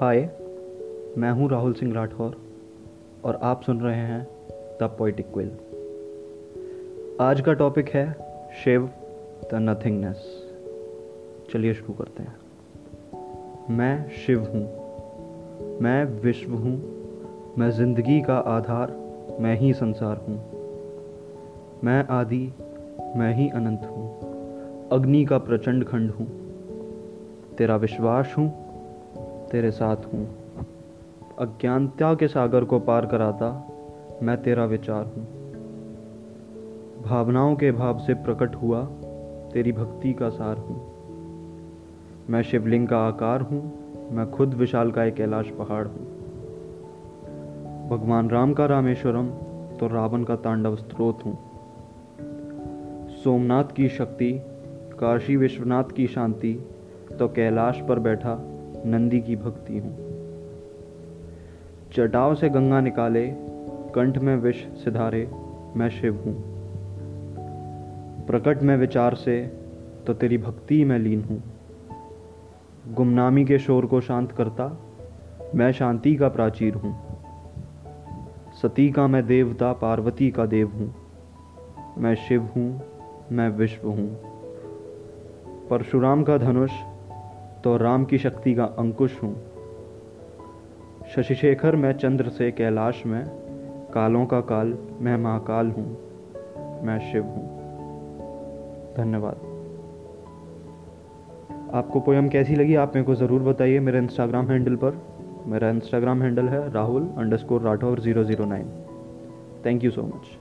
हाय, मैं हूँ राहुल सिंह राठौर और आप सुन रहे हैं द पोइटिक क्विल। आज का टॉपिक है शिव द नथिंगनेस। चलिए शुरू करते हैं। मैं शिव हूँ, मैं विश्व हूँ, मैं ज़िंदगी का आधार, मैं ही संसार हूँ। मैं आदि, मैं ही अनंत हूँ, अग्नि का प्रचंड खंड हूँ। तेरा विश्वास हूँ तेरे साथ हूँ। अज्ञानता के सागर को पार कराता मैं तेरा विचार हूँ। भावनाओं के भाव से प्रकट हुआ तेरी भक्ति का सार हूँ। मैं शिवलिंग का आकार हूँ, मैं खुद विशाल का एक कैलाश पहाड़ हूँ। भगवान राम का रामेश्वरम तो रावण का तांडव स्त्रोत हूँ। सोमनाथ की शक्ति, काशी विश्वनाथ की शांति तो कैलाश पर बैठा नंदी की भक्ति हूँ। चटाव से गंगा निकाले, कंठ में विष सिधारे, मैं शिव हूँ। प्रकट में विचार से तो तेरी भक्ति में लीन हूँ। गुमनामी के शोर को शांत करता, मैं शांति का प्राचीर हूँ। सती का मैं देवता, पार्वती का देव हूँ। मैं शिव हूँ, मैं विश्व हूँ। परशुराम का धनुष तो राम की शक्ति का अंकुश हूँ। शशिशेखर, मैं चंद्र से कैलाश में, कालों का काल, मैं महाकाल हूँ। मैं शिव हूँ। धन्यवाद। आपको पोयम कैसी लगी, आप मेरे को ज़रूर बताइए मेरे इंस्टाग्राम हैंडल पर। मेरा इंस्टाग्राम हैंडल है Rahul underscore Rathore zero zero nine thank you so much